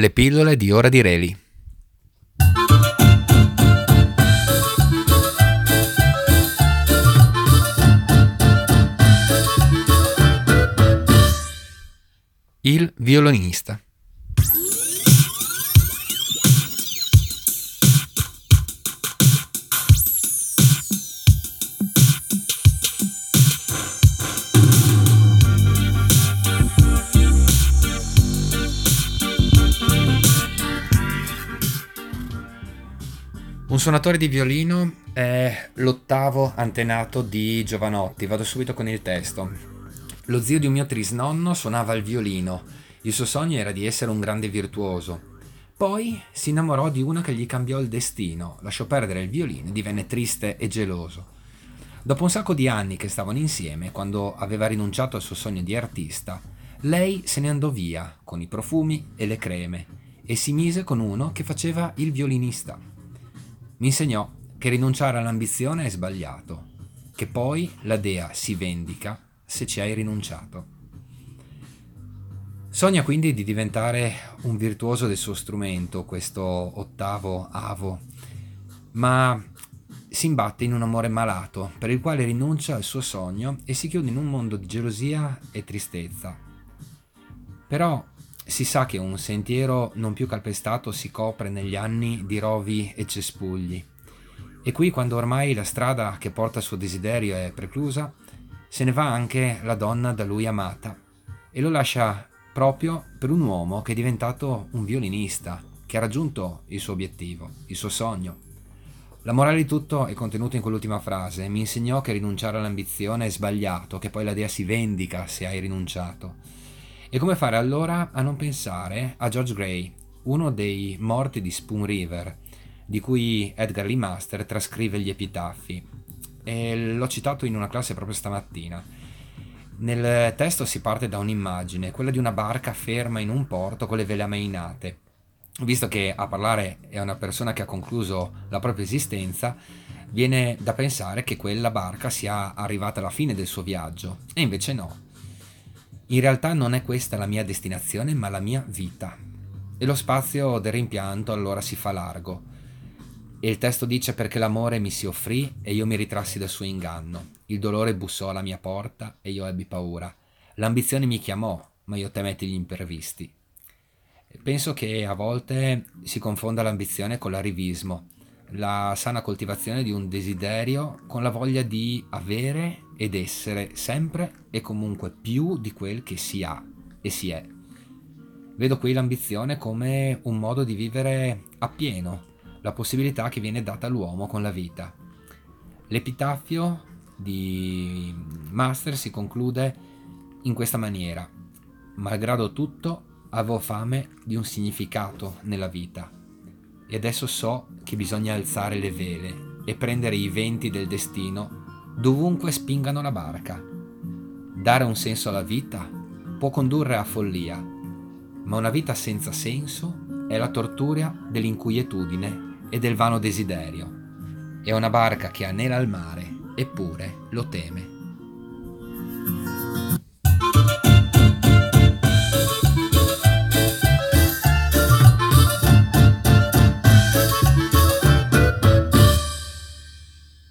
Le pillole di Ora di Reli. Il violinista. Suonatore di violino è l'ottavo antenato di Giovanotti. Vado subito con il testo. Lo zio di un mio trisnonno suonava il violino. Il suo sogno era di essere un grande virtuoso. Poi si innamorò di una che gli cambiò il destino, lasciò perdere il violino e divenne triste e geloso. Dopo un sacco di anni che stavano insieme, quando aveva rinunciato al suo sogno di artista, lei se ne andò via con i profumi e le creme e si mise con uno che faceva il violinista. Mi insegnò che rinunciare all'ambizione è sbagliato, che poi la dea si vendica se ci hai rinunciato. Sogna quindi di diventare un virtuoso del suo strumento, questo ottavo avo, ma si imbatte in un amore malato per il quale rinuncia al suo sogno e si chiude in un mondo di gelosia e tristezza. Però si sa che un sentiero non più calpestato si copre negli anni di rovi e cespugli. E qui, quando ormai la strada che porta al suo desiderio è preclusa, se ne va anche la donna da lui amata e lo lascia proprio per un uomo che è diventato un violinista, che ha raggiunto il suo obiettivo, il suo sogno. La morale di tutto è contenuta in quell'ultima frase. Mi insegnò che rinunciare all'ambizione è sbagliato, che poi la dea si vendica se hai rinunciato. E come fare allora a non pensare a George Gray, uno dei morti di Spoon River, di cui Edgar Lee Master trascrive gli epitaffi. E l'ho citato in una classe proprio stamattina. Nel testo si parte da un'immagine, quella di una barca ferma in un porto con le vele ammainate. Visto che a parlare è una persona che ha concluso la propria esistenza, viene da pensare che quella barca sia arrivata alla fine del suo viaggio. E invece no. In realtà non è questa la mia destinazione, ma la mia vita. E lo spazio del rimpianto allora si fa largo. E il testo dice perché l'amore mi si offrì e io mi ritrassi dal suo inganno. Il dolore bussò alla mia porta e io ebbi paura. L'ambizione mi chiamò, ma io temetti gli imprevisti. Penso che a volte si confonda l'ambizione con l'arrivismo la sana coltivazione di un desiderio con la voglia di avere ed essere sempre e comunque più di quel che si ha e si è. Vedo qui l'ambizione come un modo di vivere appieno, la possibilità che viene data all'uomo con la vita. L'epitaffio di Master si conclude in questa maniera. Malgrado tutto, avevo fame di un significato nella vita e adesso so che bisogna alzare le vele e prendere i venti del destino dovunque spingano la barca. Dare un senso alla vita può condurre a follia, ma una vita senza senso è la tortura dell'inquietudine e del vano desiderio. È una barca che anela al mare, eppure lo teme.